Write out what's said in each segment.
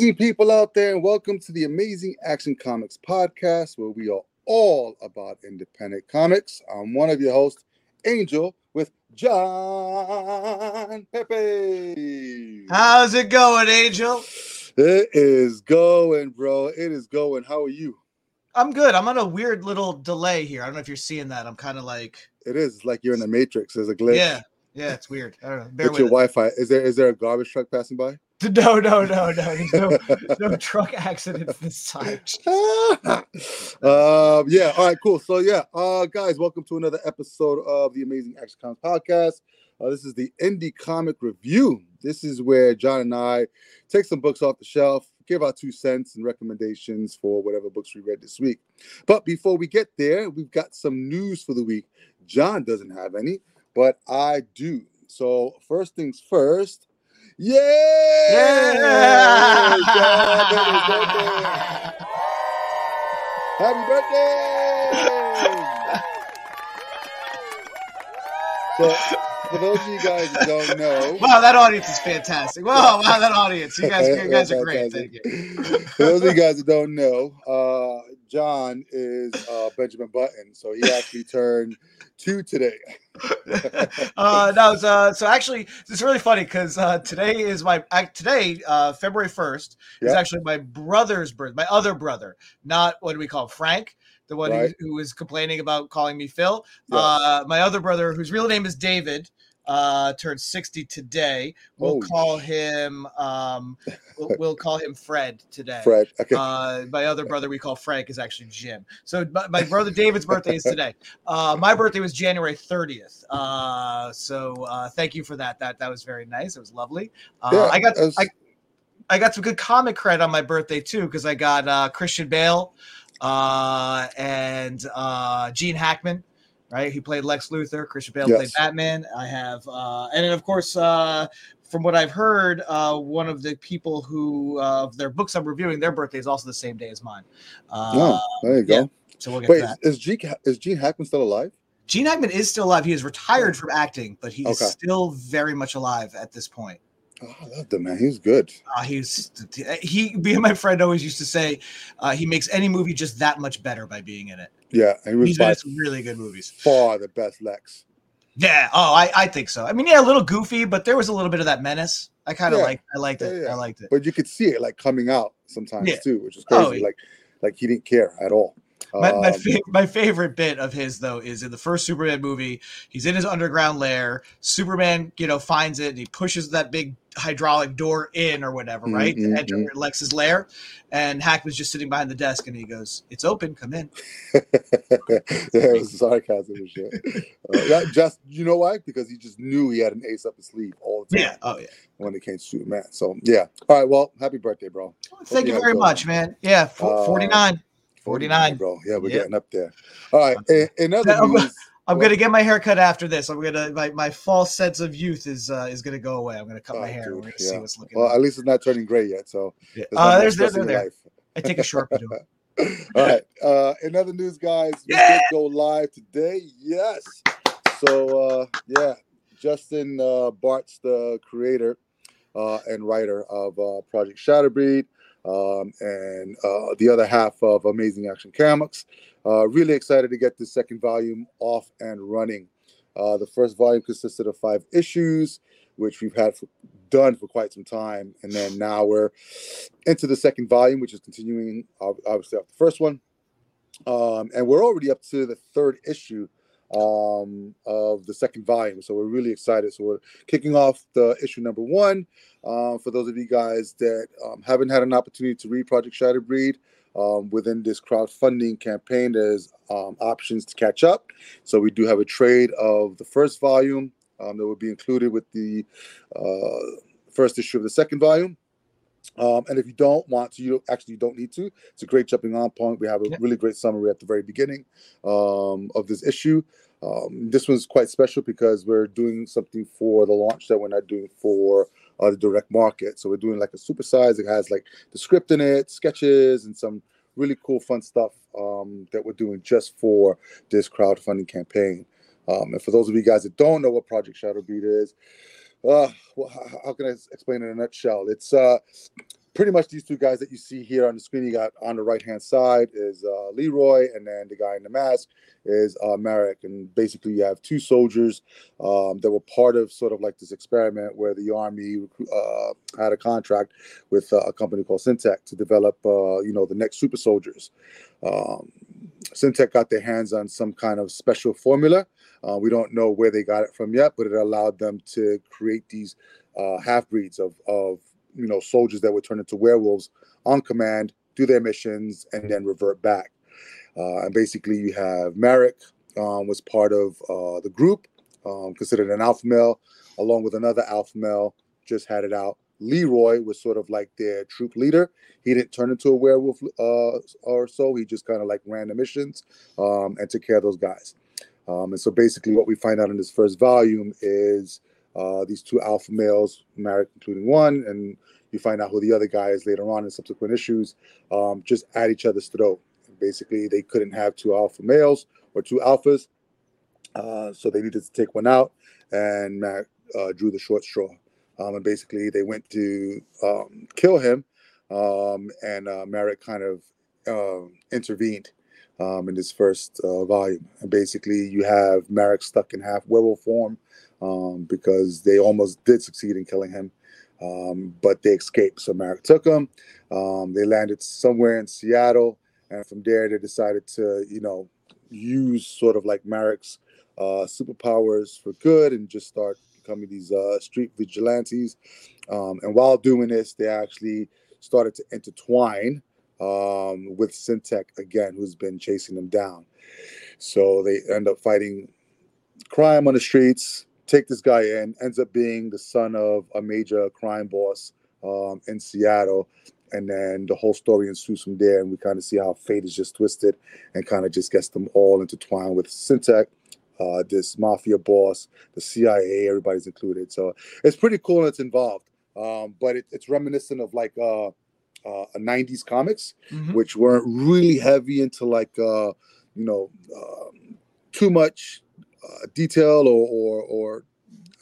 amazing people out there, and welcome to the Amazing Action Comics podcast, where we are all about independent comics. I'm one of your hosts, Angel, with John Pepe. How's it going, Angel? It is going, bro. It is going. How are you? I'm good. I'm on a weird little delay here. I don't know if you're seeing that. I'm kind of like. It is it's like you're in the Matrix. There's a glitch. Yeah, yeah, it's weird. I don't know. Bear It's your with Wi-Fi. Is there is there a garbage truck passing by? No, no, no, no. There's no, no truck accidents this time. um, yeah. All right. Cool. So yeah, uh, guys, welcome to another episode of the Amazing Action Comics podcast. Uh, this is the indie comic review. This is where John and I take some books off the shelf, give our two cents and recommendations for whatever books we read this week. But before we get there, we've got some news for the week. John doesn't have any, but I do. So first things first. John, Pepe's birthday. Happy birthday! so, for those of you guys who don't know, Wow, that audience is fantastic. Wow, wow, that audience. You guys, you guys are great. Thank you. For those of you guys who don't know, uh, John is uh, Benjamin Button, so he actually turned two today. uh, no, so, uh, so actually, it's really funny because uh, today is my today, uh, February first, is actually my brother's birth, my other brother, not what do we call Frank, the one Right. who, who was complaining about calling me Phil. Yes. Uh, my other brother, whose real name is David, uh, turned sixty today. We'll Holy call him um, we'll, we'll call him Fred today. Fred. Okay. Uh, my other brother we call Frank is actually Jim. So my, my brother David's birthday is today. Uh, my birthday was January 30th. Uh, so uh, thank you for that. That that was very nice. It was lovely. Uh, Yeah, I got was- I, I got some good comic cred on my birthday too because I got uh, Christian Bale uh, and uh, Gene Hackman. Right, he played Lex Luthor. Christian Bale played Batman. I have, uh, and then of course, uh, from what I've heard, uh, one of the people who uh, of their books I'm reviewing, their birthday is also the same day as mine. Uh, oh, there you yeah. go. So we'll get Wait, to is, Gene is Gene Hackman still alive? Gene Hackman is still alive. He is retired from acting, but he Okay. still very much alive at this point. Oh, I loved him, man. He was good. Uh, he's he. And my friend always used to say uh, he makes any movie just that much better by being in it. Yeah, he was He's by in some really good movies. far the best Lex. Yeah. Oh, I, I think so. I mean, yeah, a little goofy, but there was a little bit of that menace. I kind of Yeah. liked. I liked it. Yeah, yeah. I liked it. But you could see it like coming out sometimes too, which is crazy. Oh. Like, like he didn't care at all. My, my, Um, fa- my favorite bit of his though is in the first Superman movie. He's in his underground lair. Superman, you know, finds it and he pushes that big hydraulic door in or whatever, right, Mhm, to enter Lex's lair. And Hackman's just sitting behind the desk and he goes, "It's open. Come in." yeah, it was sarcasm and shit. Uh, yeah, just you know why? Because he just knew he had an ace up his sleeve all the time Yeah. Oh yeah. when it came to Superman. So yeah. All right. Well, happy birthday, bro. Thank you you very much, man. Yeah. fo- Uh, 49. 49. bro. Yeah, we're Yep. getting up there. All right. In, in I'm- news, I'm Well- gonna get my hair cut after this. I'm gonna my, my false sense of youth is uh, is gonna go away. I'm gonna cut Oh, my hair. dude, We're gonna see what's looking. well, like. at least it's not turning gray yet. So Yeah. there's Uh, much there's there, stress there, in your there. I take a short to do it. life. All right. Uh, in other news, guys, we Yeah. did go live today. Yes. So uh, yeah, Justin uh, Bart's the creator and writer of uh, Project Shatterbreed um, and uh, the other half of Amazing Action Comics. Uh, really excited to get this second volume off and running. Uh, the first volume consisted of five issues, which we've had for, done for quite some time, and then now we're into the second volume, which is continuing ob- obviously off the first one, um, and we're already up to the third issue um, of the second volume. So we're really excited. So we're kicking off the issue number one. Um, for those of you guys that um, haven't had an opportunity to read Project Shatterbreed, um, within this crowdfunding campaign, there's um, options to catch up. So we do have a trade of the first volume um, that will be included with the uh, first issue of the second volume. Um, and if you don't want to, you actually don't need to. It's a great jumping on point. We have a Yeah. really great summary at the very beginning um, of this issue. Um, this one's quite special because we're doing something for the launch that we're not doing for uh, the direct market. So we're doing like a supersize. It has like the script in it, sketches, and some really cool, fun stuff um, that we're doing just for this crowdfunding campaign. Um, and for those of you guys that don't know what Project Shatterbreed is, uh, well, how, can I explain in a nutshell? It's uh, pretty much these two guys that you see here on the screen. You got on the right hand side is uh, Leroy, and then the guy in the mask is uh, Marek. And basically, you have two soldiers um, that were part of sort of like this experiment where the army uh, had a contract with uh, a company called Syntech to develop, uh, you know, the next super soldiers. Um, Syntech got their hands on some kind of special formula. Uh, we don't know where they got it from yet, but it allowed them to create these half breeds of of you know soldiers that would turn into werewolves on command, do their missions, and then revert back. Uh, and basically, you have Marek um, was part of uh, the group, um, considered an alpha male, along with another alpha male. Just had it out. Leroy was sort of like their troop leader. He didn't turn into a werewolf uh, or so. He just kind of like ran the missions um, and took care of those guys. Um, and so basically, what we find out in this first volume is uh, these two alpha males, Marek including one, and you find out who the other guy is later on in subsequent issues, um, just at each other's throat. Basically, they couldn't have two alpha males or two alphas, uh, so they needed to take one out, and Marek uh, drew the short straw. Um, and basically, they went to um, kill him, um, and uh, Marek kind of um, intervened um, in this first uh, volume. And basically, you have Marek stuck in half werewolf form um, because they almost did succeed in killing him, um, but they escaped. So Marek took them. Um, they landed somewhere in Seattle, and from there they decided to, you know, use sort of like Marek's uh, superpowers for good and just start becoming these uh, street vigilantes. Um, and while doing this, they actually started to intertwine um, with Syntech again, who's been chasing them down. So they end up fighting crime on the streets, take this guy in, ends up being the son of a major crime boss um, in Seattle. And then the whole story ensues from there, and we kind of see how fate is just twisted and kind of just gets them all intertwined with Syntech, uh, this mafia boss, the CIA, everybody's included. So it's pretty cool and it's involved. Um, but it, it's reminiscent of like uh, uh, 90s comics, mm-hmm. which weren't really heavy into like, uh, you know, um, too much uh, detail or, or, or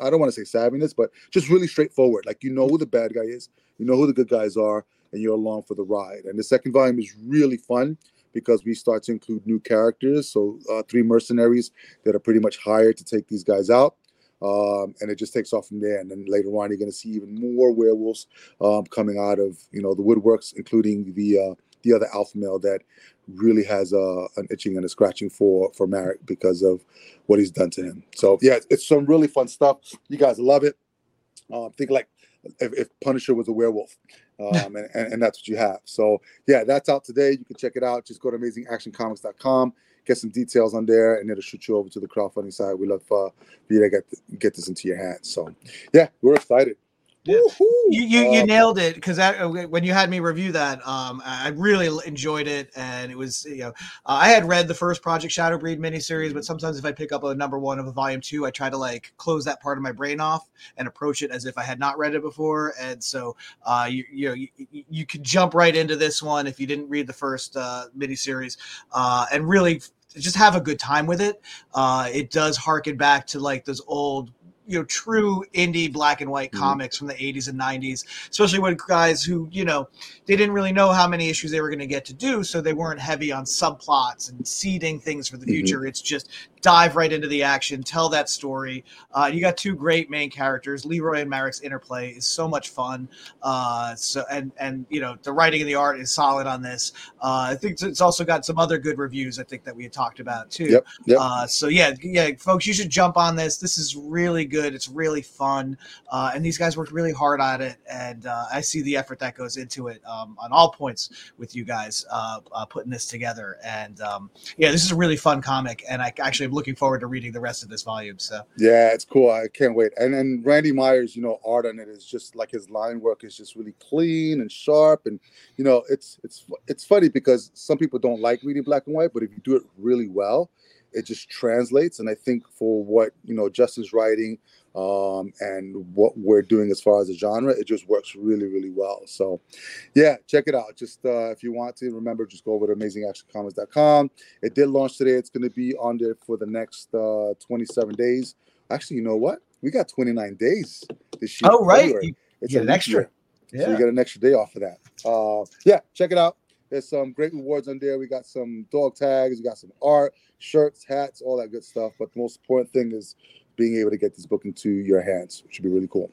I don't want to say savviness, but just really straightforward. Like you know who the bad guy is, you know who the good guys are, and you're along for the ride. And the second volume is really fun because we start to include new characters. So uh, three mercenaries that are pretty much hired to take these guys out. Um, and it just takes off from there. And then later on, you're going to see even more werewolves um, coming out of you know the woodworks, including the uh, the other alpha male that really has uh, an itching and a scratching for for Marek because of what he's done to him. So yeah, it's some really fun stuff. You guys love it. Um, think like if, if, Punisher was a werewolf, um, and, and, and, that's what you have. So yeah, that's out today. You can check it out. Just go to amazingactioncomics.com, get some details on there, and it'll shoot you over to the crowdfunding side. We love uh, for you to get get this into your hands. So yeah, we're excited. You you, you uh, nailed it because uh, when you had me review that, um, I really enjoyed it, and it was you know uh, I had read the first Project Shatterbreed miniseries, but sometimes if I pick up a number one of a volume two, I try to like close that part of my brain off and approach it as if I had not read it before, and so uh, you you know you, you could jump right into this one if you didn't read the first uh, miniseries, uh, and really just have a good time with it. Uh, it does harken back to like those old you know true indie black and white mm-hmm. comics from the 80s and 90s especially when guys who you know they didn't really know how many issues they were going to get to do so they weren't heavy on subplots and seeding things for the mm-hmm. future. It's just dive right into the action tell that story. Uh, you got two great main characters leroy and marek's interplay is so much fun. Uh, so and and you know the writing and the art is solid on this. Uh, i think it's also got some other good reviews i think that we had talked about too. Yep, yep. Uh, so yeah yeah folks you should jump on this. This is really good good. It's really fun, uh, and these guys worked really hard at it. And uh, I see the effort that goes into it um, on all points with you guys uh, uh, putting this together. And um, yeah, this is a really fun comic, and I actually am looking forward to reading the rest of this volume. So yeah, it's cool. I can't wait. And then Randy Myers, you know, art on it is just like his line work is just really clean and sharp, and you know, it's it's it's funny because some people don't like reading black and white, but if you do it really well it just translates and i think for what you know justin's writing um, and what we're doing as far as the genre, it just works really, really well. So, yeah, check it out. Just uh, if you want to, remember, just go over to amazingactioncomics.com. It did launch today. It's going to be on there for the next uh, 27 days. Actually, you know what? We got 29 days this year. Oh, right. You, it's an extra. Yeah. So you get an extra day off of that. uh, yeah, check it out. There's some great rewards on there. We got some dog tags, we got some art, shirts, hats, all that good stuff. But the most important thing is being able to get this book into your hands, which would be really cool.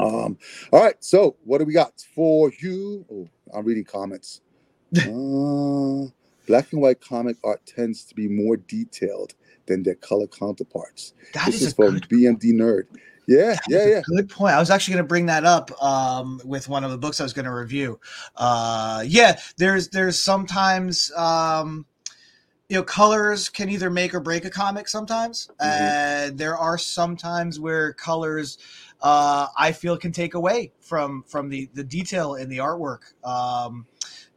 Um, all right, so what do we got for you? Oh, I'm reading comments. uh, black and white comic art tends to be more detailed than their color counterparts. That this is is from BMD Nerd. Yeah, yeah, yeah. Good point. I was actually going to bring that up um, with one of the books I was going to review. Uh, yeah, there's there's sometimes um, you know colors can either make or break a comic sometimes, Mhm. and there are sometimes where colors uh, I feel can take away from from the the detail in the artwork. Um,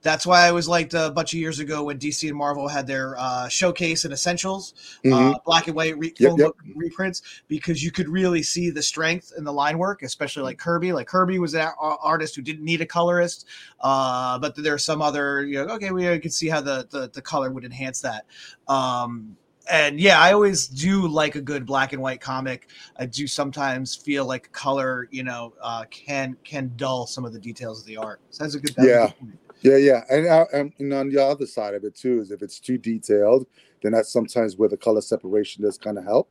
that's why I always liked a bunch of years ago when DC and Marvel had their uh, showcase and essentials, uh, black and white re- Yep, yep. reprints because you could really see the strength in the line work, especially like Kirby. Like Kirby was an artist who didn't need a colorist, uh, but there are some other, you know, okay, we could see how the, the, the color would enhance that. Um, and yeah, I always do like a good black and white comic. I do sometimes feel like color, you know, uh, can can dull some of the details of the art. So that's a good. that's a Yeah. good. Yeah, yeah, and, uh, and and on the other side of it too is if it's too detailed, then that's sometimes where the color separation does kind of help.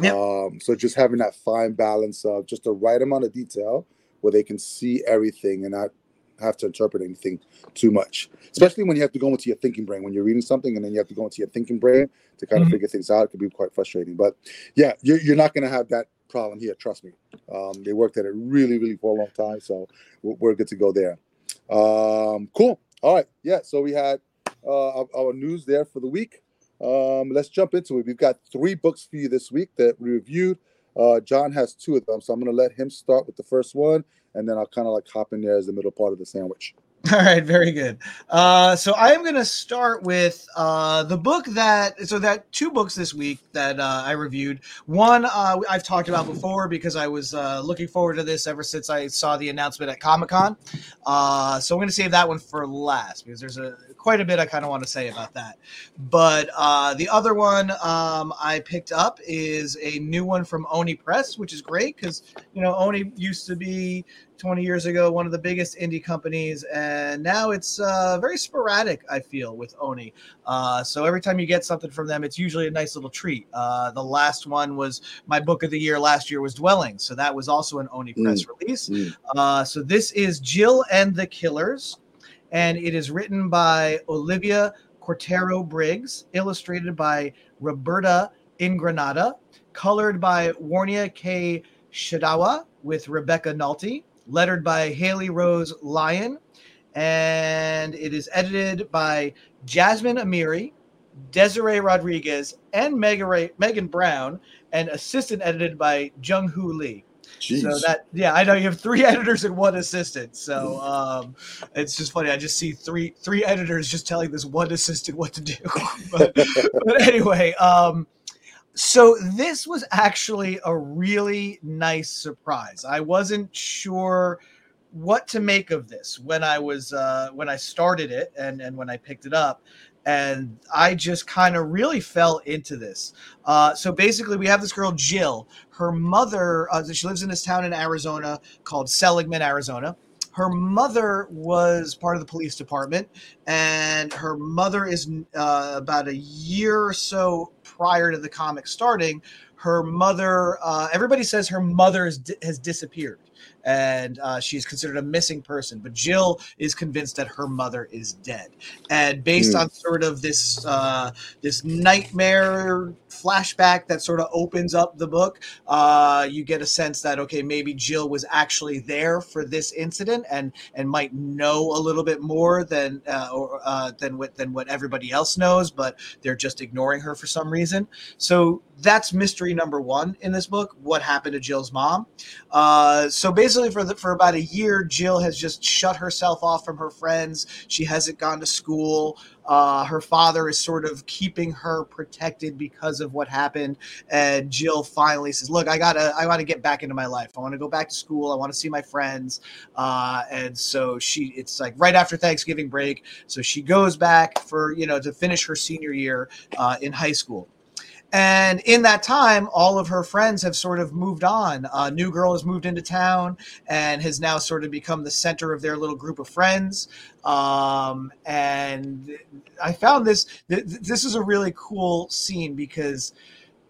Yep. Um, so just having that fine balance of just the right amount of detail where they can see everything and not have to interpret anything too much. Especially when you have to go into your thinking brain when you're reading something and then you have to go into your thinking brain to kind of Mhm. figure things out. It can be quite frustrating. But yeah, you're, you're not going to have that problem here. Trust me. Um, they worked at it really, really for a long time, so we're, we're good to go there. Um, cool. All right. Yeah. So we had uh, our, our news there for the week. Um, let's jump into it. We've got three books for you this week that we reviewed. Uh, John has two of them, so I'm going to let him start with the first one, and then I'll kind of like hop in there as the middle part of the sandwich. All right, very good. Uh, so I am going to start with uh, the book that so that two books this week that uh, I reviewed. One uh, I've talked about before because I was uh, looking forward to this ever since I saw the announcement at Comic Con. Uh, so I'm going to save that one for last because there's a quite a bit I kind of want to say about that. But uh, the other one um, I picked up is a new one from Oni Press, which is great because you know Oni used to be 20 years ago, one of the biggest indie companies, and now it's uh, very sporadic. I feel with Oni. Uh, so every time you get something from them, it's usually a nice little treat. Uh, the last one was my book of the year last year was Dwelling, so that was also an Oni press release. Mm. Uh, so this is Jill and the Killers, and it is written by Olivia Cuartero Briggs, illustrated by Roberta Ingranata, colored by Warnia K. Sahadewa with Rebecca Nalty, lettered by Haley Rose Lyon, and it is edited by Jasmine Amiri, Desiree Rodriguez, and Megan Brown, and assistant edited by Jung Hoo Lee. Jeez. So that yeah, I know you have three editors and one assistant. So um, it's just funny. I just see three three editors just telling this one assistant what to do. but, but anyway, um, so this was actually a really nice surprise. I wasn't sure what to make of this when I was uh, when I started it and and when I picked it up. And I just kind of really fell into this. Uh, so basically, we have this girl Jill. Her mother, uh, she lives in this town in Arizona called Seligman, Arizona. Her mother was part of the police department, and her mother is uh, about a year or so prior to the comic starting. Her mother, uh, everybody says her mother has, has disappeared and uh, she's considered a missing person. But Jill is convinced that her mother is dead, and based Hmm. on sort of this uh, this nightmare flashback that sort of opens up the book, uh, you get a sense that okay, maybe Jill was actually there for this incident and and might know a little bit more than uh, or uh, than what than what everybody else knows, but they're just ignoring her for some reason. So that's mystery number one in this book. What happened to Jill's mom? Uh, so basically, for the, for about a year, Jill has just shut herself off from her friends. She hasn't gone to school. Uh, her father is sort of keeping her protected because of what happened. And Jill finally says, "Look, I gotta, I to get back into my life. I want to go back to school. I want to see my friends." Uh, and so she, it's like right after Thanksgiving break, so she goes back for you know to finish her senior year uh, in high school And in that time, all of her friends have sort of moved on. Uh, New Girl has moved into town and has now sort of become the center of their little group of friends. Um, and I found this, th- this is a really cool scene because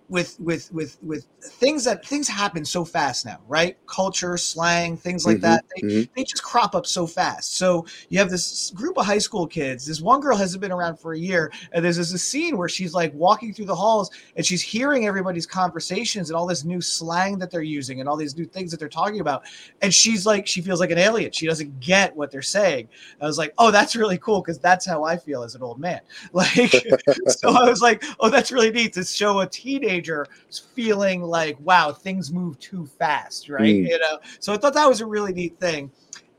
with with with with things that things happen so fast now right? Culture slang things like Mhm, that. They, mhm. they just crop up so fast. So you have this group of high school kids. This one girl hasn't been around for a year and there's this scene where she's like walking through the halls and she's hearing everybody's conversations and all this new slang that they're using and all these new things that they're talking about and she's like she feels like an alien. She doesn't get what they're saying. I was like oh that's really cool because that's how i feel as an old man. Like so I was like, oh, that's really neat to show a teenager feeling like, wow, things move too fast, right? Mm. You know, so I thought that was a really neat thing.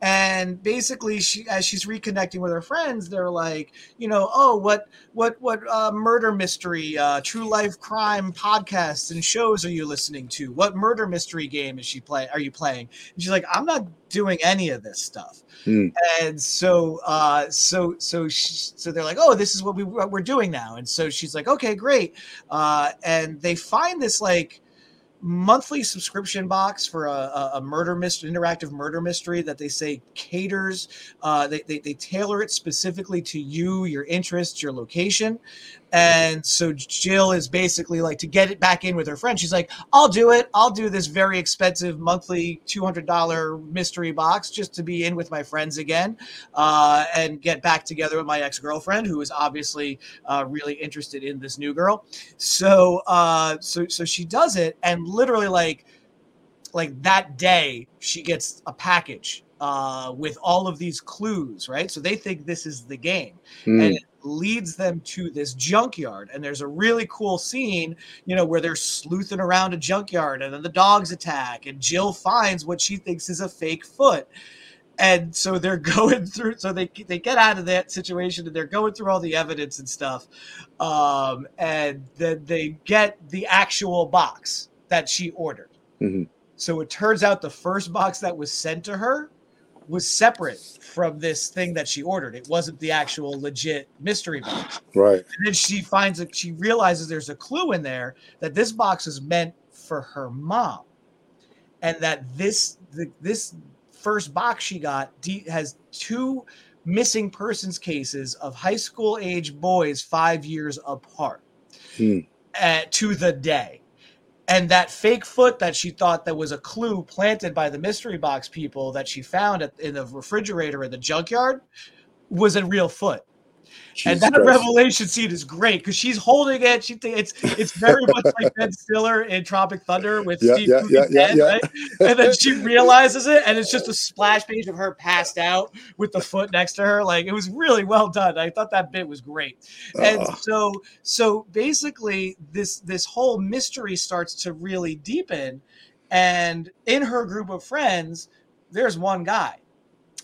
And basically, she as she's reconnecting with her friends, they're like, you know, oh, what what what uh, murder mystery, uh, true life crime podcasts and shows are you listening to? What murder mystery game is she play? Are you playing? And she's like, I'm not doing any of this stuff Mm. and so uh so so she, so they're like oh this is what we what we're doing now and so she's like okay great uh and they find this like monthly subscription box for a, a, murder mystery interactive murder mystery that they say caters uh they, they they tailor it specifically to you your interests your location and so Jill is basically like to get it back in with her friend. She's like, I'll do it. I'll do this very expensive monthly $200 mystery box just to be in with my friends again uh, and get back together with my ex girlfriend, who is obviously uh, really interested in this new girl. So, uh, so, so she does it, and literally, like, like that day, she gets a package uh, with all of these clues, right? So they think this is the game Mm. and leads them to this junkyard. And there's a really cool scene you know where they're sleuthing around a junkyard and then the dogs attack and jill finds what she thinks is a fake foot. And so they're going through so they they get out of that situation and they're going through all the evidence and stuff um and then they get the actual box that she ordered. Mhm. so it turns out the first box that was sent to her was separate from this thing that she ordered. It wasn't the actual legit mystery box. Right. And then she finds that she realizes there's a clue in there that this box is meant for her mom, and that this the, this first box she got has two missing persons cases of high school age boys five years apart Hmm. uh, to the day. And that fake foot that she thought that was a clue planted by the mystery box people that she found at, in the refrigerator in the junkyard was a real foot. And that Christ. revelation scene is great because she's holding it. She think it's it's very much like Ben Stiller in Tropic Thunder with Yeah, Steve yeah, yeah, yeah, head, yeah. right? And then she realizes it, and it's just a splash page of her passed out with the foot next to her. Like it was really well done. I thought that bit was great. And Ah. so so basically this this whole mystery starts to really deepen. And in her group of friends, there's one guy.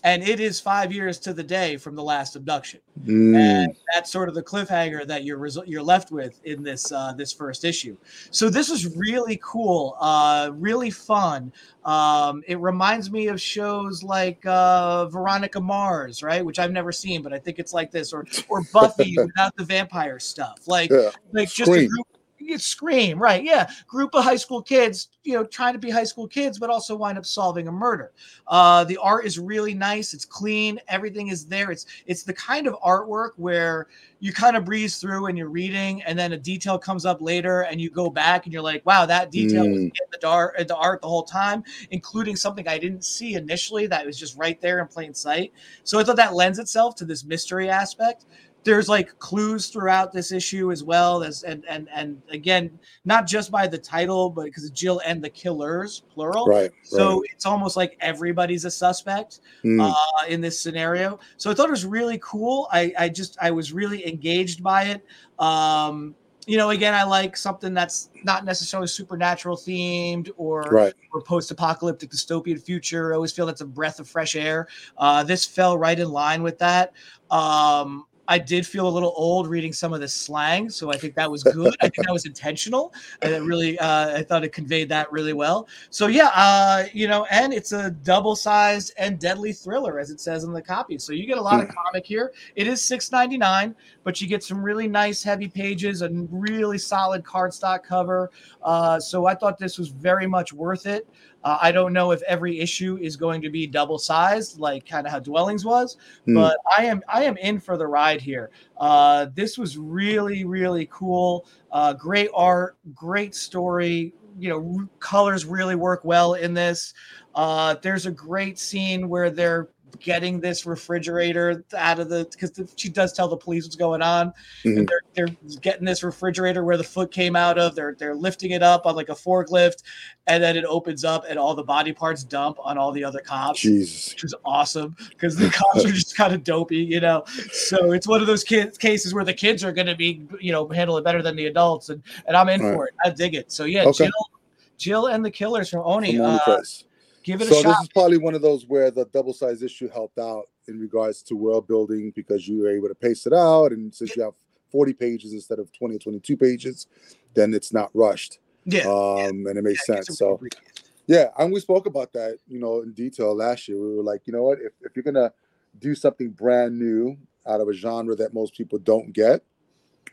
And it is five years to the day from the last abduction Mm. and that's sort of the cliffhanger that you're resu- you're left with in this uh, this first issue. So this was really cool, uh, really fun. Um, it reminds me of shows like uh, Veronica Mars, right, which I've never seen, but I think it's like this, or or Buffy without the vampire stuff, like Yeah. like just a group. It's Scream, right? Yeah, group of high school kids, you know, trying to be high school kids, but also wind up solving a murder. Uh, the art is really nice. It's clean. Everything is there. It's it's the kind of artwork where you kind of breeze through and you're reading, and then a detail comes up later, and you go back and you're like, wow, that detail was Mm. in the dark, in the art the whole time, including something I didn't see initially that was just right there in plain sight. So I thought that lends itself to this mystery aspect. There's like clues throughout this issue as well as and and and again, not just by the title, but because Jill and the killers, plural. Right. So right. it's almost like everybody's a suspect Mm. uh, in this scenario. So I thought it was really cool. I, I just I was really engaged by it. Um, you know, again, I like something that's not necessarily supernatural themed or right. or post-apocalyptic dystopian future. I always feel that's a breath of fresh air. Uh, this fell right in line with that. Um, I did feel a little old reading some of the slang, so I think that was good. I think that was intentional, and it really, uh, I thought it conveyed that really well. So yeah, uh, you know, and it's a double-sized and deadly thriller, as it says in the copy. So you get a lot of comic here. It is six ninety nine, but you get some really nice heavy pages and really solid cardstock cover. Uh, so I thought this was very much worth it. Uh, I don't know if every issue is going to be double sized, like kind of how Dwellings was, Hmm. but I am I am in for the ride here. Uh, this was really really cool. Uh, great art, great story. You know, colors really work well in this. Uh, there's a great scene where they're getting this refrigerator out of the because she does tell the police what's going on Mhm. and they're, they're getting this refrigerator where the foot came out of they're they're lifting it up on like a forklift and then it opens up and all the body parts dump on all the other cops Jesus. which was awesome because the cops are just kind of dopey, you know. So it's one of those kids cases where the kids are going to be, you know, handle it better than the adults, and and I'm in Right. for it. I dig it. So yeah, Okay. Jill, Jill and the Killers from Oni, From Oni Press. give it So a this is probably one of those where the double size issue helped out in regards to world building because you were able to pace it out, and since you have 40 pages instead of 20 or 22 pages, then it's not rushed. Yeah, Um, and it makes yeah, sense. So yeah, and we spoke about that, you know, in detail last year. We were like, you know what, if, if you're gonna do something brand new out of a genre that most people don't get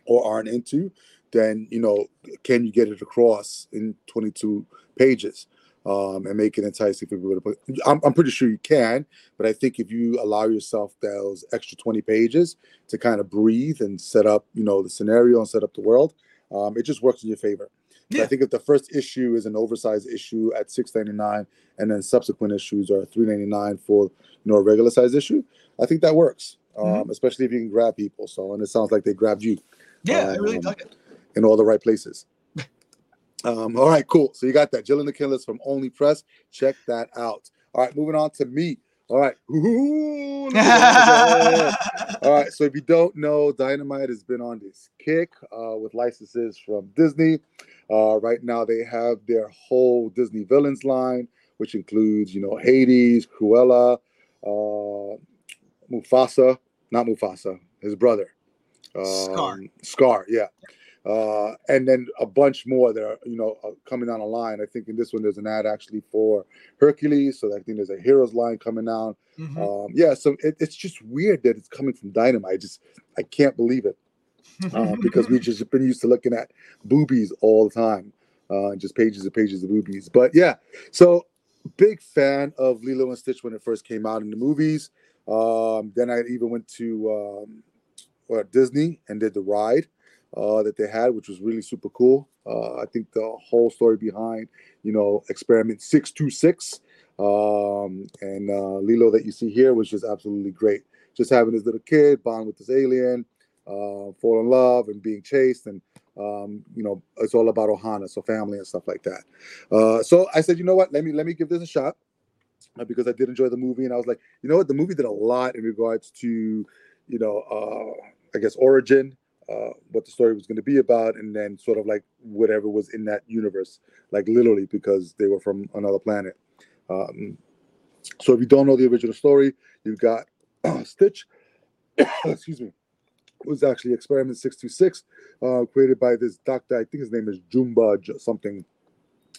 or aren't into, then you know, can you get it across in 22 pages um, and make it enticing for people to put? I'm, I'm pretty sure you can, but I think if you allow yourself those extra 20 pages to kind of breathe and set up, you know, the scenario and set up the world, um, it just works in your favor. So I think if the first issue is an oversized issue at six ninety nine, and then subsequent issues are three ninety nine for you know a regular size issue, I think that works. Um, Mhm. especially if you can grab people. So and it sounds like they grabbed you yeah, I really um, dug it. in all the right places. Um, all right, cool. So you got that. Jill and the Killers from Oni Press. Check that out. All right, moving on to me. All right. Ooh, yeah. All right. So if you don't know, Dynamite has been on this kick uh, with licenses from Disney. Uh, right now, they have their whole Disney villains line, which includes, you know, Hades, Cruella, uh, Mufasa, not Mufasa, his brother, um, Scar. Scar, yeah. Uh, and then a bunch more that are, you know, uh, coming down the line. I think in this one there's an ad actually for Hercules, so I think there's a Heroes line coming down. Mhm. Um, yeah, so it, it's just weird that it's coming from Dynamite. I just I can't believe it uh, because we've just been used to looking at boobies all the time, uh, just pages and pages of boobies. But yeah, so big fan of Lilo and Stitch when it first came out in the movies. Um, then I even went to um, uh, Disney and did the ride uh, that they had, which was really super cool. Uh, I think the whole story behind, you know, Experiment Six Two Six um, and uh, Lilo that you see here was just absolutely great. Just having this little kid bond with this alien, uh, fall in love and being chased, and um, you know, it's all about Ohana, so family and stuff like that. Uh, so I said, you know what? Let me let me give this a shot uh, because I did enjoy the movie, and I was like, you know what? The movie did a lot in regards to, you know, I guess origin, uh, what the story was going to be about, and then sort of like whatever was in that universe, like literally because they were from another planet. Um, so if you don't know the original story, you've got Stitch. excuse me. Was actually Experiment Six Two Six, uh, created by this doctor. I think his name is Jumba something.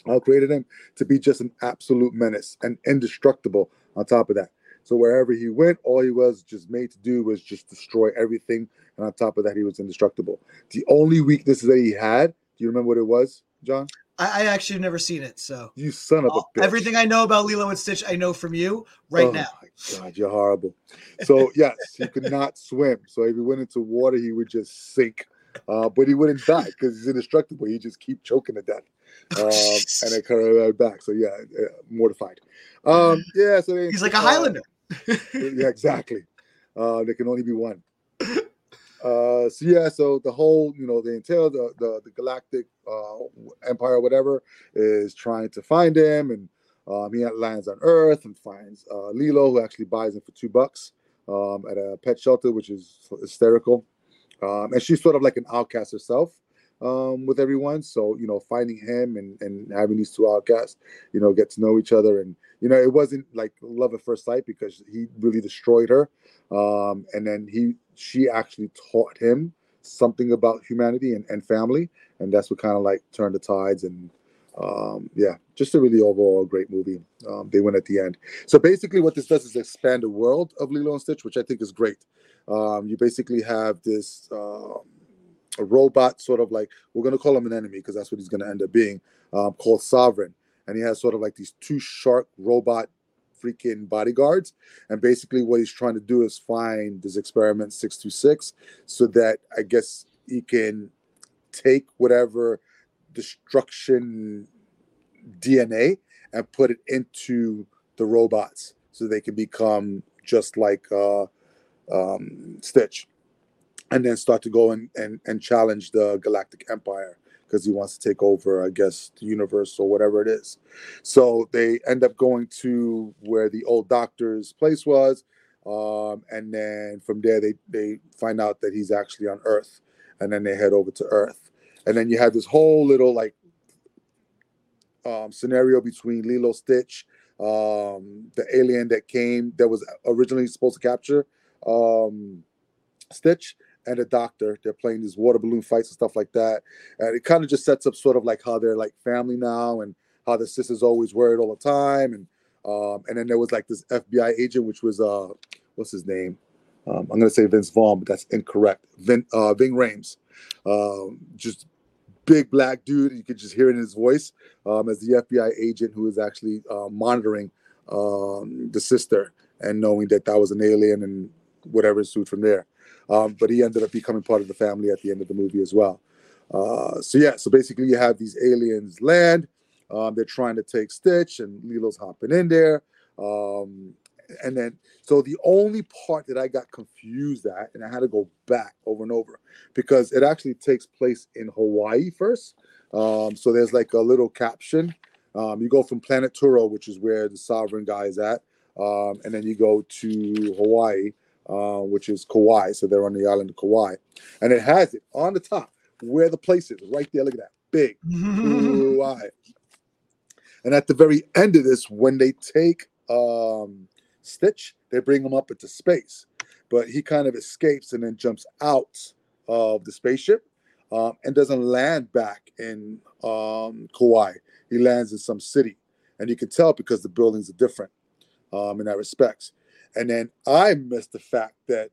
Uh, created him to be just an absolute menace and indestructible. On top of that, so wherever he went, all he was just made to do was just destroy everything. And on top of that, he was indestructible. The only weakness that he had, do you remember what it was, John? I, I actually have never seen it, so You son of a bitch. everything I know about Lilo and Stitch, I know from you right oh now. My God, you're horrible. So yes, he could not swim. So if he went into water, he would just sink. Uh, but he wouldn't die because he's indestructible. He just keep choking to death, um, and then come right back. So yeah, uh, mortified. Um, yeah, so they, He's like a uh, Highlander. yeah, exactly. Uh, there can only be one. Uh, so yeah, so the whole, you know, the entail the the, the galactic uh, empire, whatever, is trying to find him, and um, he lands on Earth and finds uh, Lilo, who actually buys him for two bucks um, at a pet shelter, which is hysterical. Um, and she's sort of like an outcast herself um, with everyone. So you know, finding him and and having these two outcasts, you know, get to know each other, and you know, it wasn't like love at first sight because he really destroyed her, um, and then he she actually taught him something about humanity and, and family, and that's what kind of like turned the tides. And um, yeah, just a really overall great movie. Um, they win at the end. So basically, what this does is expand the world of Lilo and Stitch, which I think is great. Um, you basically have this uh, a robot, sort of like we're going to call him an enemy because that's what he's going to end up being, um, called Sovereign, and he has sort of like these two shark robot freaking bodyguards. And basically, what he's trying to do is find this experiment 626 so that I guess he can take whatever destruction DNA and put it into the robots so they can become just like uh, um, Stitch. And then start to go and, and, and challenge the Galactic Empire because he wants to take over, I guess, the universe or whatever it is. So they end up going to where the old doctor's place was, um, and then from there they they find out that he's actually on Earth, and then they head over to Earth, and then you have this whole little like um, scenario between Lilo Stitch, um, the alien that came that was originally supposed to capture um, Stitch, and a doctor. They're playing these water balloon fights and stuff like that. And it kind of just sets up sort of like how they're like family now and how the sister's always worried all the time. And um, and then there was like this FBI agent, which was uh what's his name? Um, I'm gonna say Vince Vaughn, but that's incorrect. Vin uh, Ving Rhames, um, just big black dude. You could just hear it in his voice um, as the FBI agent who is actually uh, monitoring um, the sister and knowing that that was an alien and whatever ensued from there. Um, but he ended up becoming part of the family at the end of the movie as well. Uh, so yeah, so basically you have these aliens land. Um, they're trying to take Stitch, and Lilo's hopping in there. Um, and then, so the only part that I got confused at, and I had to go back over and over because it actually takes place in Hawaii first. Um, so there's like a little caption. Um, you go from Planet Turo, which is where the sovereign guy is at, um, and then you go to Hawaii, uh, which is Kauai. So they're on the island of Kauai, and it has it on the top where the place is, right there. Look at that, big Kauai. And at the very end of this, when they take um, Stitch, they bring him up into space, but he kind of escapes and then jumps out of the spaceship um, and doesn't land back in um, Kauai. He lands in some city, and you can tell because the buildings are different um, in that respects. And then I missed the fact that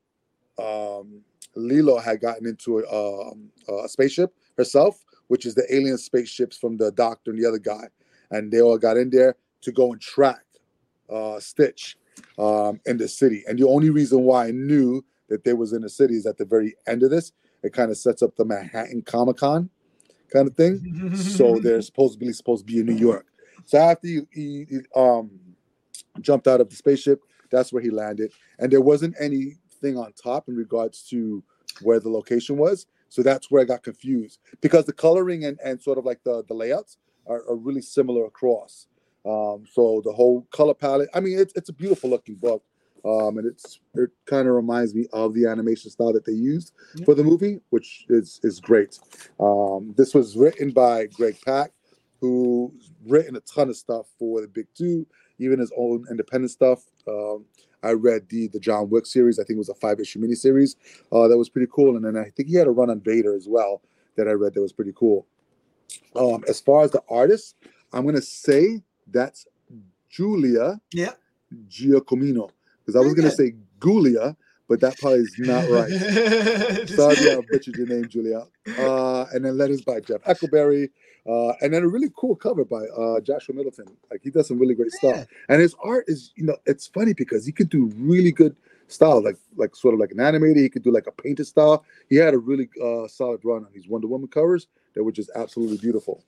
um, Lilo had gotten into a, um, a spaceship herself, which is the alien spaceships from the doctor and the other guy. And they all got in there to go and track uh, Stitch um, in the city. And the only reason why I knew that they was in the city is at the very end of this. It kind of sets up the Manhattan Comic Con kind of thing. so they're supposedly supposed to be in New York. So after he, he, he um, jumped out of the spaceship, that's where he landed. And there wasn't anything on top in regards to where the location was. So that's where I got confused because the coloring and, and sort of like the, the layouts are, are really similar across. Um, so the whole color palette, I mean, it's, it's a beautiful looking book. Um, and it's it kind of reminds me of the animation style that they used for the movie, which is is great. Um, this was written by Greg Pak, who's written a ton of stuff for the Big Two, even his own independent stuff. Um, I read the the John Wick series. I think it was a five issue miniseries uh, that was pretty cool, and then I think he had a run on Vader as well that I read that was pretty cool. Um, as far as the artist, I'm gonna say that's Julia Yeah. Giacomino because I was gonna say Gulia, but that part is not right. Sorry, I butchered your name, Julia. Uh, and then letters by Jeff Eckleberry, uh, and then a really cool cover by uh, Joshua Middleton. Like he does some really great Yeah. stuff, and his art is, you know, it's funny because he could do really good style, like like sort of like an animated. He could do like a painted style. He had a really uh, solid run on these Wonder Woman covers that were just absolutely beautiful.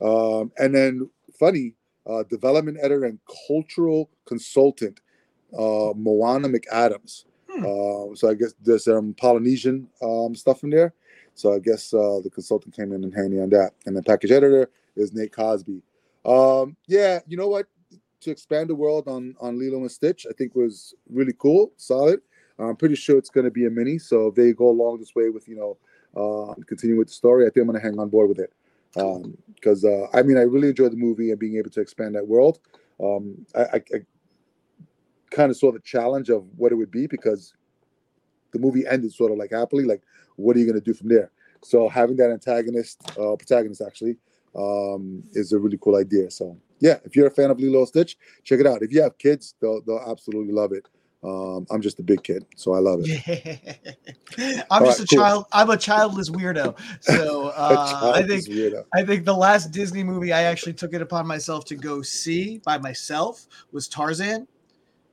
Um, and then funny, uh, development editor and cultural consultant, uh, Moana McAdams. Hmm. Uh, so I guess there's some Polynesian um, stuff in there. So I guess uh, the consultant came in and handy on that. And the package editor is Nate Cosby. Um, yeah, you know what? To expand the world on on Lilo and Stitch, I think was really cool, solid. I'm pretty sure it's going to be a mini. So if they go along this way with you know uh, continue with the story, I think I'm going to hang on board with it because uh, I mean I really enjoyed the movie and being able to expand that world. Um, I, I, I kind of saw the challenge of what it would be because the movie ended sort of like happily. Like, what are you gonna do from there? So having that antagonist, uh, protagonist actually, um, is a really cool idea. So yeah, if you're a fan of Lilo Stitch, check it out. If you have kids, they'll they'll absolutely love it. Um, I'm just a big kid, so I love it. I'm All just right, a cool. child. I'm a childless weirdo. So uh, I think weirdo. I think the last Disney movie I actually took it upon myself to go see by myself was Tarzan,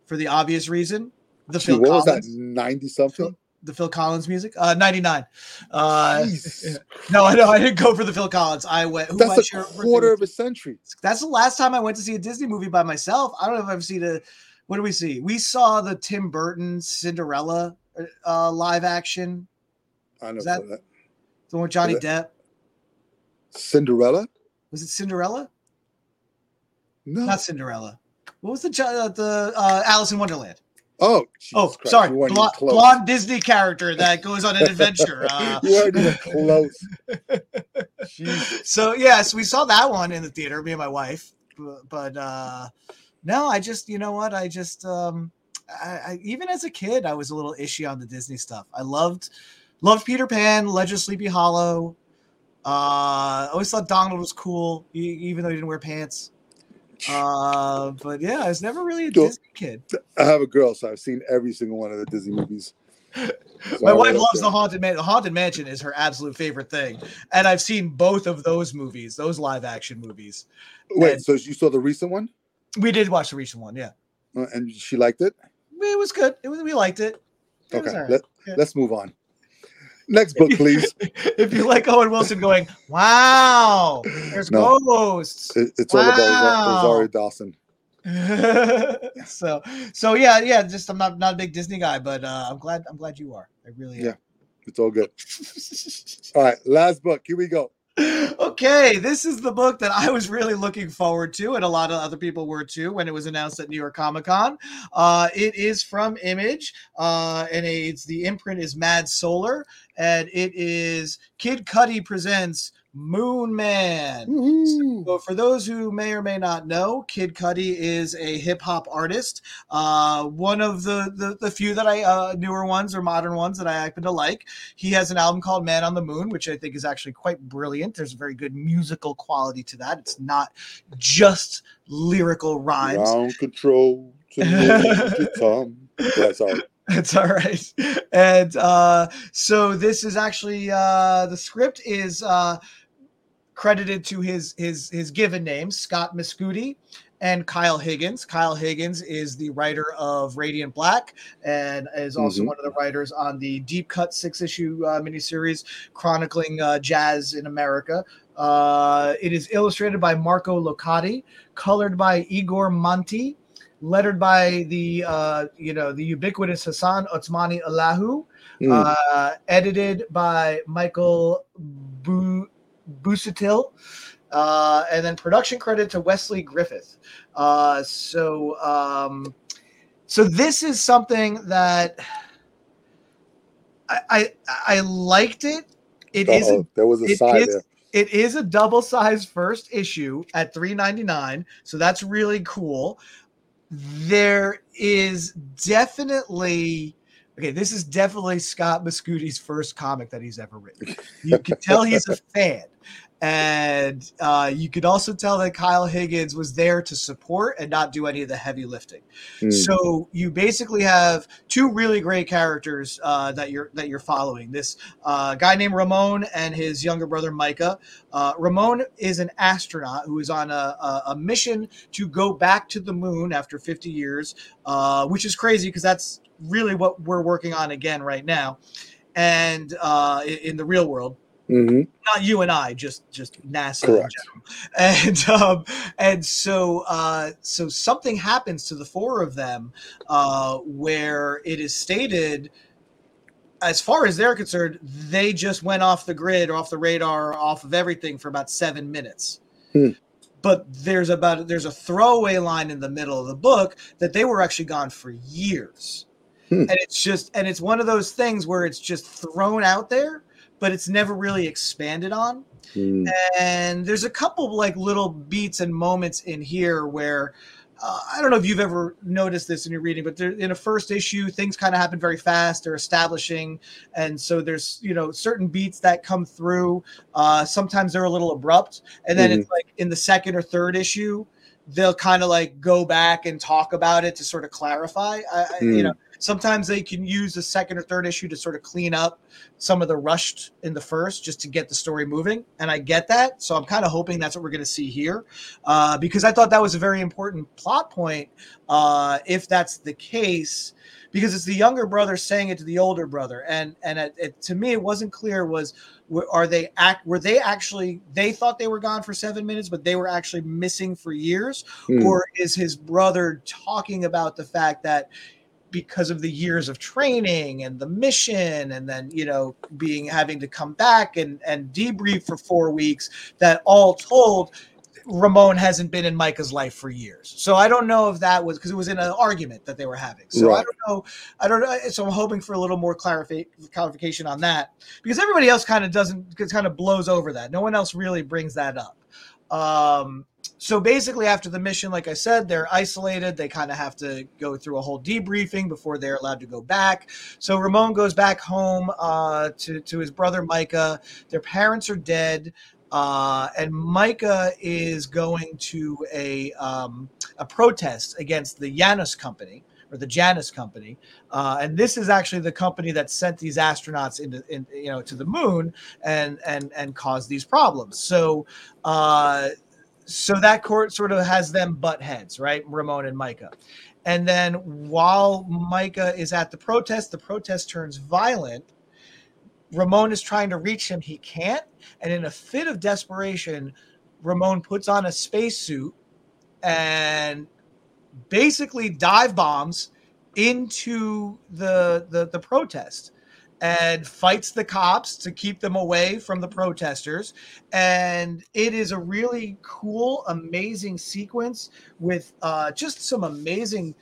for the obvious reason. The Gee, Phil what was that? Ninety something. the Phil Collins music, uh, ninety nine. Uh, no, I know I didn't go for the Phil Collins. I went. Who That's a quarter of a century. That's the last time I went to see a Disney movie by myself. I don't know if I've seen a. What do we see? We saw the Tim Burton Cinderella uh, live action, I know that- that. the one with Johnny Depp. Cinderella. Was it Cinderella? No. Not Cinderella. What was the uh, the uh, Alice in Wonderland? oh, Jesus Oh, Christ, sorry, You weren't Blo- even close. blonde Disney character that goes on an adventure. Uh, you weren't even close. So yes, we saw that one in the theater, me and my wife. But, uh, no, I just you know what? I just um, I, I even as a kid, I was a little ishy on the Disney stuff. I loved loved Peter Pan, Legend of Sleepy Hollow. Uh, I always thought Donald was cool, even though he didn't wear pants. Uh, but yeah, I was never really a Disney kid. I have a girl, so I've seen every single one of the Disney movies. So My wife loves there. the haunted man. The haunted mansion is her absolute favorite thing, and I've seen both of those movies, those live action movies. Wait, and- so you saw the recent one, We did watch the recent one, yeah. Uh, and she liked it? It was good. It was, we liked it. It Okay, right. let, Yeah. let's move on. Next book, please. if you like Owen Wilson going, wow, there's No. ghosts. It- it's all about Rosario Dawson. so, so yeah, yeah. Just I'm not not a big Disney guy, but uh, I'm glad I'm glad you are. I really am. Yeah. It's all good. All right, last book. Here we go. Okay, this is the book that I was really looking forward to, and a lot of other people were too when it was announced at New York Comic Con. Uh, it is from Image, uh, and it's the imprint is Mad Solar, and it is Kid Cudi presents Moon Man. So, for those who may or may not know, Kid Cudi is a hip hop artist. Uh, one of the, the the few that I uh, newer ones or modern ones that I happen to like. He has an album called Man on the Moon, which I think is actually quite brilliant. There's a very good musical quality to that. It's not just lyrical rhymes. Ground control to Tom. Yeah, sorry. It's all right. And uh, so this is actually uh, the script is uh, credited to his his his given name, Scott Mescudi. And Kyle Higgins. Kyle Higgins is the writer of Radiant Black and is also Mhm. one of the writers on the Deep Cut six issue uh, miniseries chronicling uh, jazz in America. Uh, it is illustrated by Marco Locati, colored by Igor Monti, lettered by the uh, you know the ubiquitous Hassan Otsmane-Elhaou, Mm. uh, edited by Michael Bu- Busuttil, uh, and then production credit to Wesley Griffith. Uh, so um, so this is something that I I, I liked it. It is there was a it side is- there. it is a double size first issue at 3.99 so that's really cool there is definitely okay this is definitely scott Mescudi's first comic that he's ever written you can tell he's a fan and uh, you could also tell that kyle higgins was there to support and not do any of the heavy lifting Mm. so you basically have two really great characters uh, that you're that you're following. This uh, guy named Ramon and his younger brother Micah. Uh, Ramon is an astronaut who is on a, a, a mission to go back to the moon after 50 years, uh, which is crazy because that's really what we're working on again right now, and uh, in, the real world Mhm. not you and I, just just NASA Correct. in general. And um, and so uh, so something happens to the four of them uh, where it is stated. As far as they're concerned, they just went off the grid, off the radar, off of everything for about seven minutes. Hmm. But there's about there's a throwaway line in the middle of the book that they were actually gone for years, Hmm. and it's just and it's one of those things where it's just thrown out there, but it's never really expanded on Mm. and there's a couple like little beats and moments in here where uh, I don't know if you've ever noticed this in your reading, but there, in a first issue, things kind of happen very fast. They're establishing, and so there's you know certain beats that come through. Uh, sometimes they're a little abrupt, and then mm-hmm. it's like in the second or third issue, they'll kind of like go back and talk about it to sort of clarify. I, mm. You know, sometimes they can use the second or third issue to sort of clean up some of the rushed in the first just to get the story moving. And I get that. So I'm kind of hoping that's what we're going to see here uh, because I thought that was a very important plot point. Uh, if that's the case, because it's the younger brother saying it to the older brother, and and it, it, to me it wasn't clear was are they act were they actually they thought they were gone for seven minutes, but they were actually missing for years, mm. or is his brother talking about the fact that because of the years of training and the mission and then you know being having to come back and and debrief for four weeks that all told Ramon hasn't been in Micah's life for years. So I don't know if that was because it was in an argument that they were having. So right. I don't know. I don't know. So I'm hoping for a little more clarification on that because everybody else kind of doesn't, kind of blows over that. No one else really brings that up. Um, so basically, after the mission, like I said, they're isolated. They kind of have to go through a whole debriefing before they're allowed to go back. So Ramon goes back home uh, to to his brother Micah. Their parents are dead. Uh, and Micah is going to a um, a protest against the Janus company or the Janus company, uh, and this is actually the company that sent these astronauts into in, you know to the moon and and and caused these problems. So. So that court sort of has them butt heads, right? Ramon and Micah. And then while Micah is at the protest, the protest turns violent Ramon is trying to reach him. He can't. And in a fit of desperation, Ramon puts on a spacesuit and basically dive bombs into the, the, the protest and fights the cops to keep them away from the protesters. And it is a really cool, amazing sequence with uh, just some amazing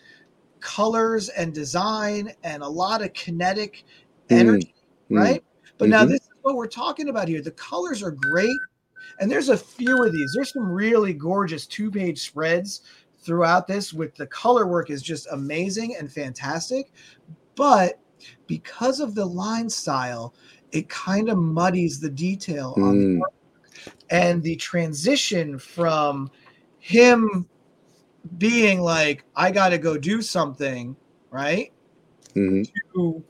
colors and design and a lot of kinetic mm. energy, mm. right? But mm-hmm. now this is what we're talking about here. The colors are great. And there's a few of these. There's some really gorgeous two-page spreads throughout this with the color work is just amazing and fantastic. But because of the line style, it kind of muddies the detail mm. on the mm. and the transition from him being like, I gotta go do something, right? Mm-hmm. To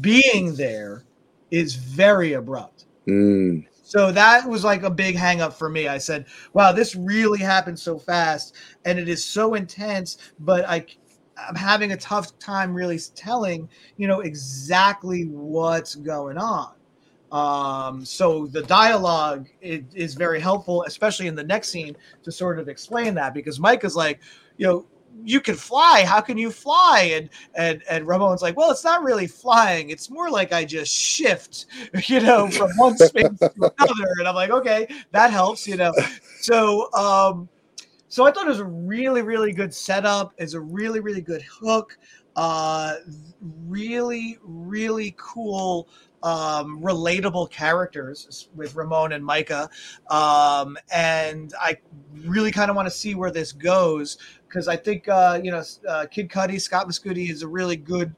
being there is very abrupt. Mm. So that was like a big hangup for me. I said, wow, this really happened so fast and it is so intense, but I I'm having a tough time really telling, you know, exactly what's going on. Um, so the dialogue is, is very helpful, especially in the next scene, to sort of explain that because Mike is like, you know, you can fly. How can you fly? And and and Ramon's like, well, it's not really flying. It's more like I just shift, you know, from one space to another. And I'm like, okay, that helps, you know. So um, so I thought it was a really, really good setup. It's a really, really good hook. Uh, really, really cool um, relatable characters with Ramon and Micah. Um, and I really kind of want to see where this goes because I think uh, you know uh, Kid Cudi, Scott Mescudi is a really good,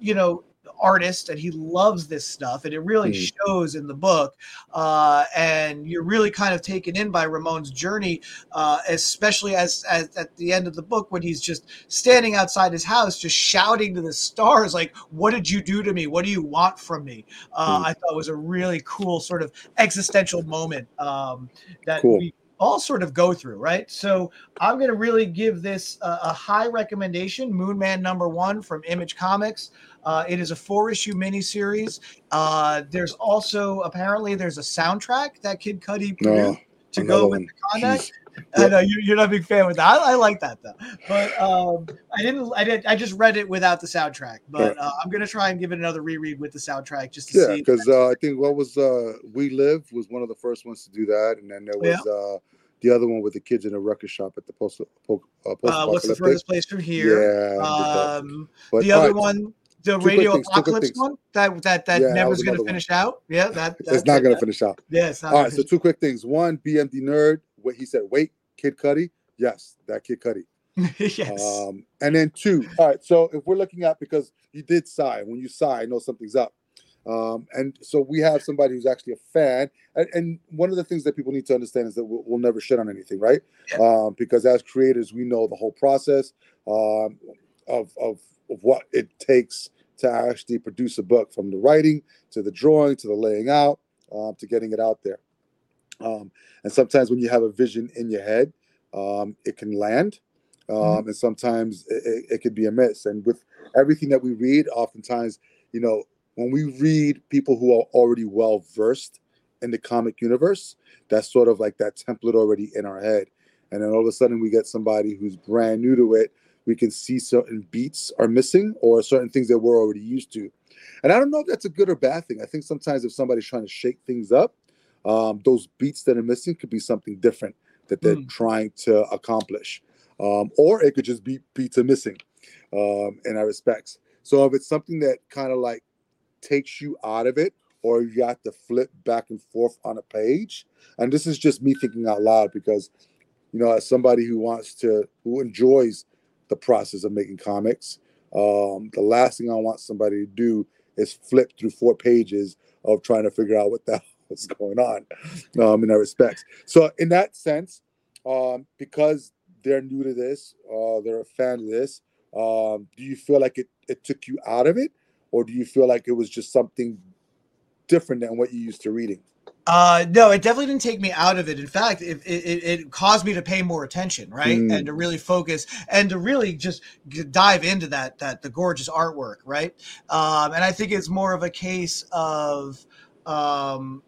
you know, artist and he loves this stuff and it really mm. shows in the book uh, and you're really kind of taken in by ramon's journey uh, especially as, as at the end of the book when he's just standing outside his house just shouting to the stars like what did you do to me what do you want from me uh, mm. i thought was a really cool sort of existential moment um, that cool. we all sort of go through, right? So I'm going to really give this a, a high recommendation. Moon Man number one from Image Comics. Uh, it is a four issue miniseries. Uh, there's also apparently there's a soundtrack that Kid Cudi produced to go with one. the comic. I know you're, not a big fan with that. I, I like that though, but um, I didn't. I did. I just read it without the soundtrack. But uh, I'm gonna try and give it another reread with the soundtrack just to yeah, see. because uh, I think what was uh, "We Live" was one of the first ones to do that, and then there was. Yeah. Uh, the other one with the kids in a record shop at the post. Uh, post uh, what's the furthest place from here? Yeah. Um, but, the other right, one, the radio things, apocalypse one that that that yeah, never's going to finish one. out. Yeah, that it's not going to finish out. Yeah, all right. So two quick things. One, BMD nerd. What he said. Wait, Kid Cudi. Yes, that Kid Cudi. yes. Um, and then two, all right. So if we're looking at because you did sigh, when you sigh, I know something's up. Um, and so we have somebody who's actually a fan. And, and, one of the things that people need to understand is that we'll, we'll never shit on anything, right? Yeah. Um, because as creators, we know the whole process um, of, of, of what it takes to actually produce a book from the writing to the drawing to the laying out um, to getting it out there. Um, and sometimes when you have a vision in your head, um, it can land. Mm-hmm. And sometimes it, it, it could be a miss. And with everything that we read, oftentimes, you know, when we read people who are already well versed in the comic universe, that's sort of like that template already in our head. And then all of a sudden we get somebody who's brand new to it. We can see certain beats are missing or certain things that we're already used to. And I don't know if that's a good or bad thing. I think sometimes if somebody's trying to shake things up, um, those beats that are missing could be something different that they're mm. trying to accomplish. Um, or it could just be beats are missing um, in our respects. So if it's something that kind of like takes you out of it or you have to flip back and forth on a page. And this is just me thinking out loud because, you know, as somebody who wants to, who enjoys the process of making comics, um, the last thing I want somebody to do is flip through four pages of trying to figure out what the hell's going on um, in that respect. So, in that sense, um, because they're new to this, uh, they're a fan of this, um, do you feel like it, it took you out of it? or do you feel like it was just something different than what you used to reading? Uh, no, it definitely didn't take me out of it. In fact, it, it, it caused me to pay more attention, right, mm. and to really focus and to really just dive into that that the gorgeous artwork, right. Um, and I think it's more of a case of um,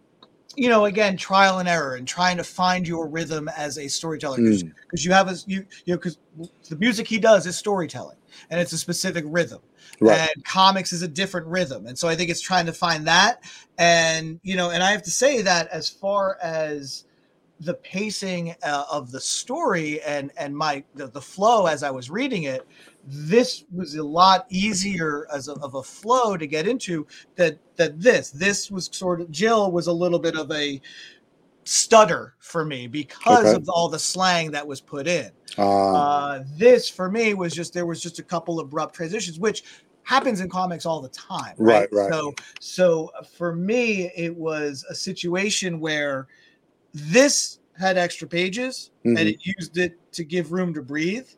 you know, again, trial and error and trying to find your rhythm as a storyteller because mm. you have a you you know because the music he does is storytelling and it's a specific rhythm. Right. And comics is a different rhythm. And so I think it's trying to find that. And, you know, and I have to say that as far as the pacing uh, of the story and and my the, the flow as I was reading it, this was a lot easier as a, of a flow to get into that that this this was sort of Jill was a little bit of a stutter for me because okay. of all the slang that was put in. Uh, uh, this for me was just there was just a couple abrupt transitions, which happens in comics all the time. Right? right, right. So, so for me, it was a situation where this had extra pages mm-hmm. and it used it to give room to breathe.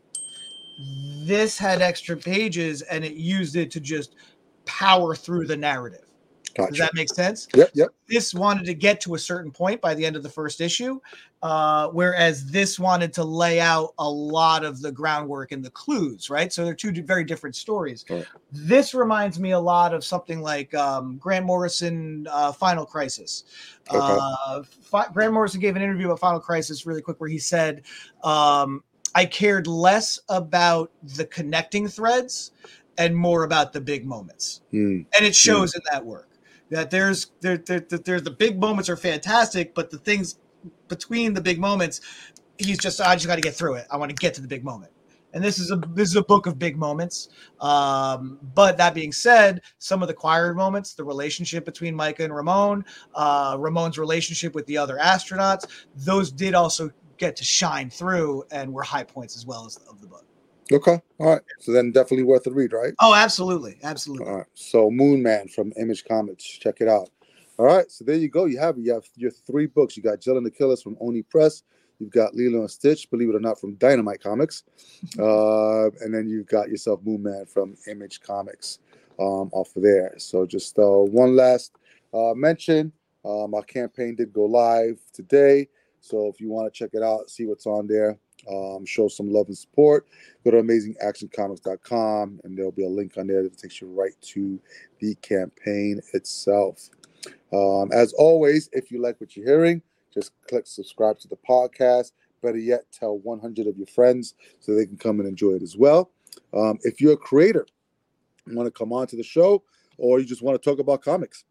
This had extra pages and it used it to just power through the narrative. Gotcha. Does that make sense? Yep, yep. This wanted to get to a certain point by the end of the first issue, uh, whereas this wanted to lay out a lot of the groundwork and the clues, right? So they're two very different stories. Right. This reminds me a lot of something like um, Grant Morrison uh, Final Crisis. Okay. Uh, F- Grant Morrison gave an interview about Final Crisis really quick where he said, um, I cared less about the connecting threads and more about the big moments. Mm. And it shows mm. in that work that there's there, there, there's the big moments are fantastic, but the things between the big moments, he's just I just got to get through it. I want to get to the big moment. And this is a this is a book of big moments. Um, but that being said, some of the quieter moments, the relationship between Micah and Ramon, uh, Ramon's relationship with the other astronauts, those did also get to shine through and were high points as well as of the book. Okay. All right. So then definitely worth a read, right? Oh, absolutely. Absolutely. All right. So Moon Man from Image Comics. Check it out. All right. So there you go. You have You have your three books. You got Jill and the Killers from Oni Press. You've got Lilo and Stitch, believe it or not, from Dynamite Comics. Uh, and then you've got yourself Moon Man from Image Comics um, off of there. So just uh, one last uh, mention. Um, our campaign did go live today. So if you want to check it out, see what's on there, um, show some love and support, go to amazingactioncomics.com and there'll be a link on there that takes you right to the campaign itself. Um, as always, if you like what you're hearing, just click subscribe to the podcast. Better yet, tell 100 of your friends so they can come and enjoy it as well. Um, if you're a creator, want to come on to the show, or you just want to talk about comics,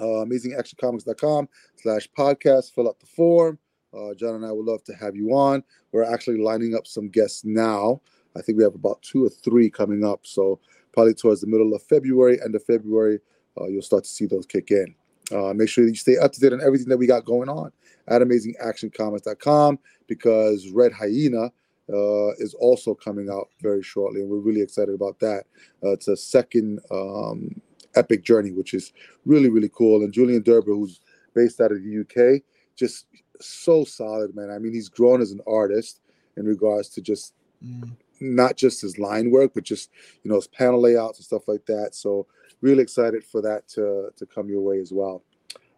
uh, amazingactioncomics.com slash podcast. Fill out the form. Uh, John and I would love to have you on. We're actually lining up some guests now. I think we have about two or three coming up. So probably towards the middle of February, end of February, uh, you'll start to see those kick in. Uh, make sure that you stay up to date on everything that we got going on at amazingactioncomics.com because Red Hyena uh, is also coming out very shortly, and we're really excited about that. Uh, it's a second um, epic journey, which is really really cool. And Julian Derber, who's based out of the UK, just so solid, man. I mean, he's grown as an artist in regards to just mm. not just his line work, but just you know his panel layouts and stuff like that. So really excited for that to to come your way as well.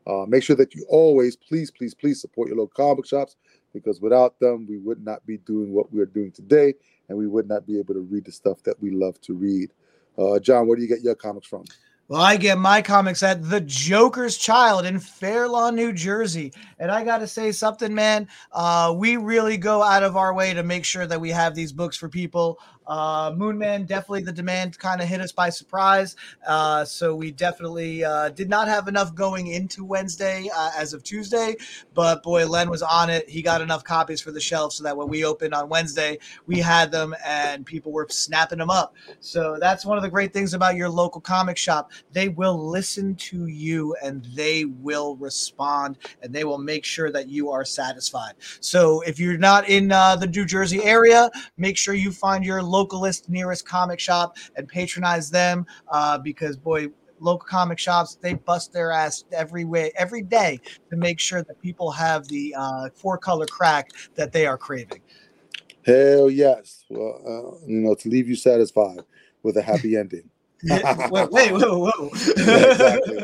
Uh, make sure that you always, please, please, please support your local comic shops because without them, we would not be doing what we are doing today, and we would not be able to read the stuff that we love to read. Uh, John, where do you get your comics from? Well, I get my comics at The Joker's Child in Fair Lawn, New Jersey. And I got to say something, man. Uh, we really go out of our way to make sure that we have these books for people. Uh, Moonman, definitely the demand kind of hit us by surprise. Uh, so we definitely uh, did not have enough going into Wednesday uh, as of Tuesday. But boy, Len was on it. He got enough copies for the shelf so that when we opened on Wednesday, we had them and people were snapping them up. So that's one of the great things about your local comic shop. They will listen to you and they will respond and they will make sure that you are satisfied. So if you're not in uh, the New Jersey area, make sure you find your local localist nearest comic shop and patronize them uh, because boy local comic shops they bust their ass every way every day to make sure that people have the uh, four color crack that they are craving. Hell yes. Well uh, you know to leave you satisfied with a happy ending. Wait, wait, whoa, whoa. yeah, exactly.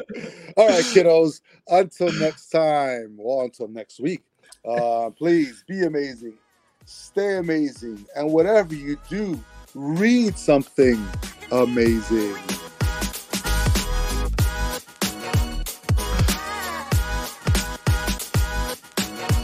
All right, kiddos. Until next time, or until next week, uh, please be amazing stay amazing, and whatever you do, read something amazing.